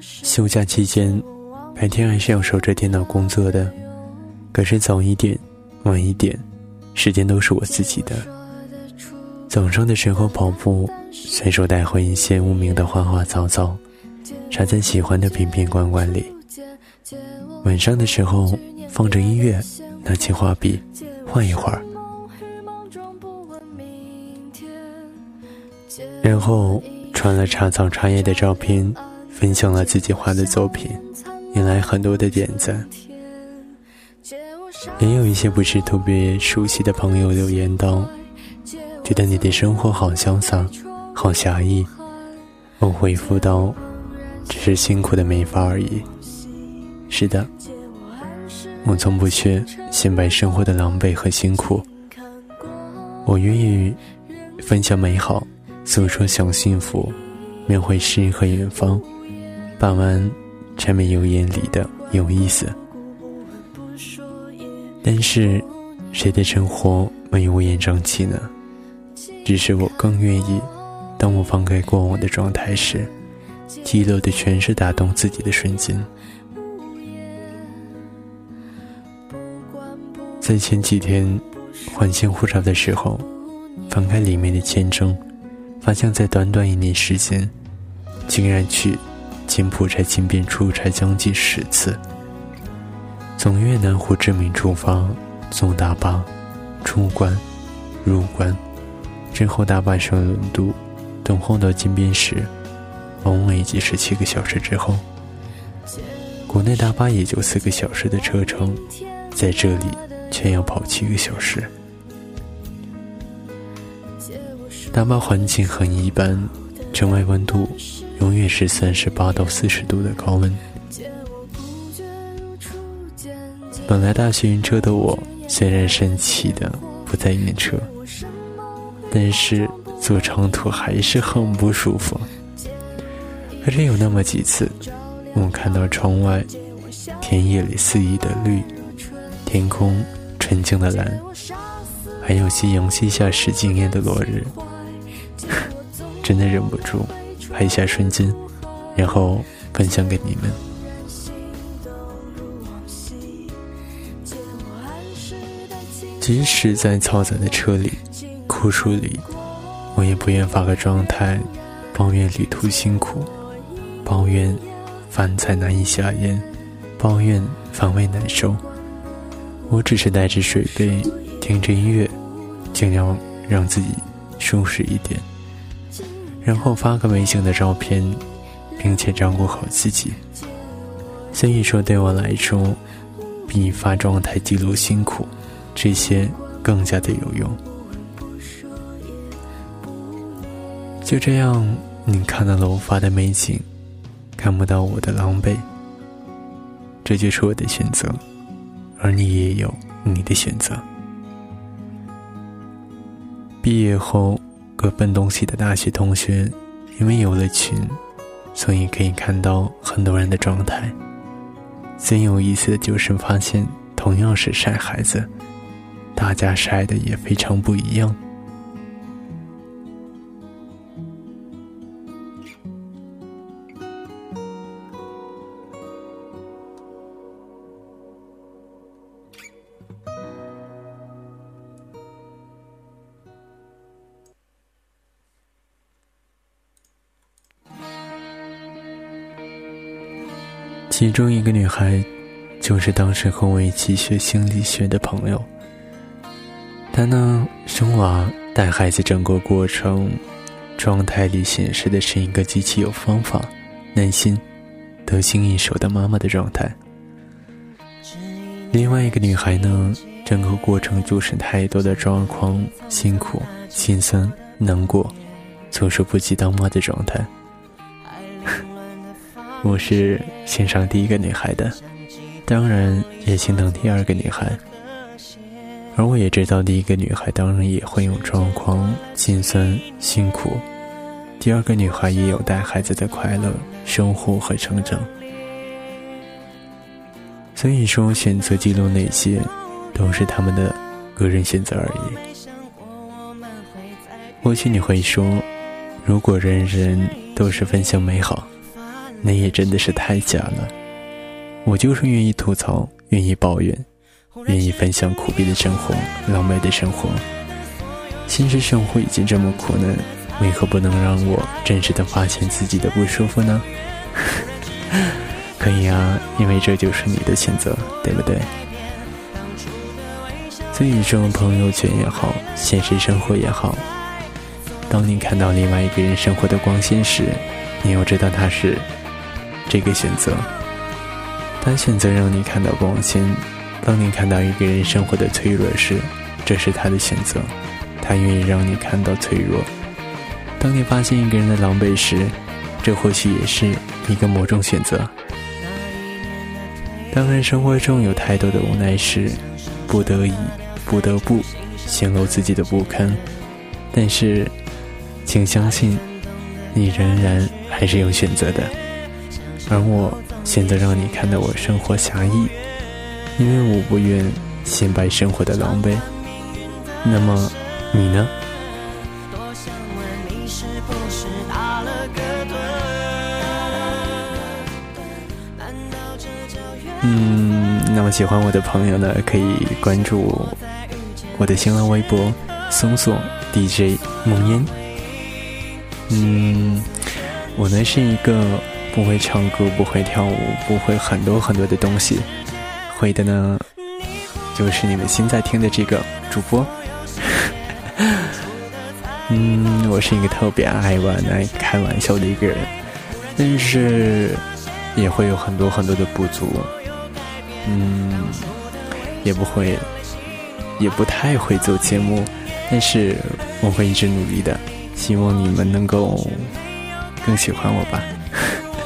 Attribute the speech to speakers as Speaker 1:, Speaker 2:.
Speaker 1: 休假期间，白天还是要守着电脑工作的，可是早一点、晚一点，时间都是我自己的。早上的时候跑步，随手带回一些无名的花花草草，插在喜欢的瓶瓶罐罐里。晚上的时候，放着音乐，拿起画笔，画一会儿。然后传了茶草茶叶的照片，分享了自己画的作品，引来很多的点赞。也有一些不是特别熟悉的朋友留言道：“觉得你的生活好潇洒，好侠义。”我回复道：“只是辛苦的没法而已。”是的，我从不缺显摆生活的狼狈和辛苦，我愿意分享美好。诉说小幸福，描绘诗和远方，把玩柴米油盐里的有意思。但是，谁的生活没有乌烟瘴气呢？只是我更愿意，当我放开过往的状态时，记录的全是打动自己的瞬间。在前几天换新护照的时候，翻开里面的签证。发现，在短短一年时间，竟然去柬埔寨金边出差将近十次。从越南胡志明出发，坐大巴出关、入关，之后大巴上轮渡，等候到金边时，往往已经是七个小时之后。国内大巴也就四个小时的车程，在这里却要跑七个小时。大巴环境很一般，城外温度永远是三十八到四十度的高温。本来大学晕车的我，虽然神奇的不再晕车，但是坐长途还是很不舒服。可是有那么几次，我看到窗外田野里肆意的绿，天空纯净的蓝，还有夕阳西下时惊艳的落日。真的忍不住拍一下瞬间，然后分享给你们。即使在嘈杂的车里、酷暑里，我也不愿发个状态，抱怨旅途辛苦，抱怨饭菜难以下咽，抱怨肠胃难受。我只是带着水杯，听着音乐，尽量让自己舒适一点。然后发个美景的照片，并且照顾好自己。所以说，对我来说，比发状态记录辛苦，这些更加的有用。就这样，你看到了我发的美景，看不到我的狼狈。这就是我的选择，而你也有你的选择。毕业后。各奔东西的大学同学，因为有了群，所以可以看到很多人的状态。最有意思的就是发现，同样是晒孩子，大家晒的也非常不一样。其中一个女孩，就是当时和我一起学心理学的朋友。她呢，生娃带孩子整个过程，状态里显示的是一个极其有方法、耐心、得心应手的妈妈的状态。另外一个女孩呢，整个过程就是太多的状况、辛苦、心酸、难过，措手不及当妈的状态。我是欣赏第一个女孩的，当然也心疼第二个女孩。而我也知道，第一个女孩当然也会有状况、心酸、辛苦；第二个女孩也有带孩子的快乐、生活和成长。所以说，选择记录那些，都是他们的个人选择而已。或许你会说，如果人人都是分享美好。那也真的是太假了。我就是愿意吐槽，愿意抱怨，愿意分享苦逼的生活、狼狈的生活。现实生活已经这么苦难，为何不能让我真实的发现自己的不舒服呢？可以啊，因为这就是你的选择，对不对？所以，这种朋友圈也好，现实生活也好，当你看到另外一个人生活的光鲜时，你要知道他是这个选择。他选择让你看到光鲜，当你看到一个人生活的脆弱时，这是他的选择。他愿意让你看到脆弱。当你发现一个人的狼狈时，这或许也是一个某种选择。当然，生活中有太多的无奈时，不得已、不得不显露自己的不堪。但是，请相信，你仍然还是有选择的。而我选择让你看到我生活侠义，因为我不愿显摆生活的狼狈。那么。你呢？嗯，那么喜欢我的朋友呢，可以关注我的新浪微博，搜索 DJ 梦烟。嗯，我呢是一个不会唱歌、不会跳舞、不会很多很多的东西，会的呢就是你们现在听的这个主播。嗯，我是一个特别爱玩、爱开玩笑的一个人，但是也会有很多很多的不足。嗯，也不会，也不太会做节目，但是我会一直努力的。希望你们能够更喜欢我吧。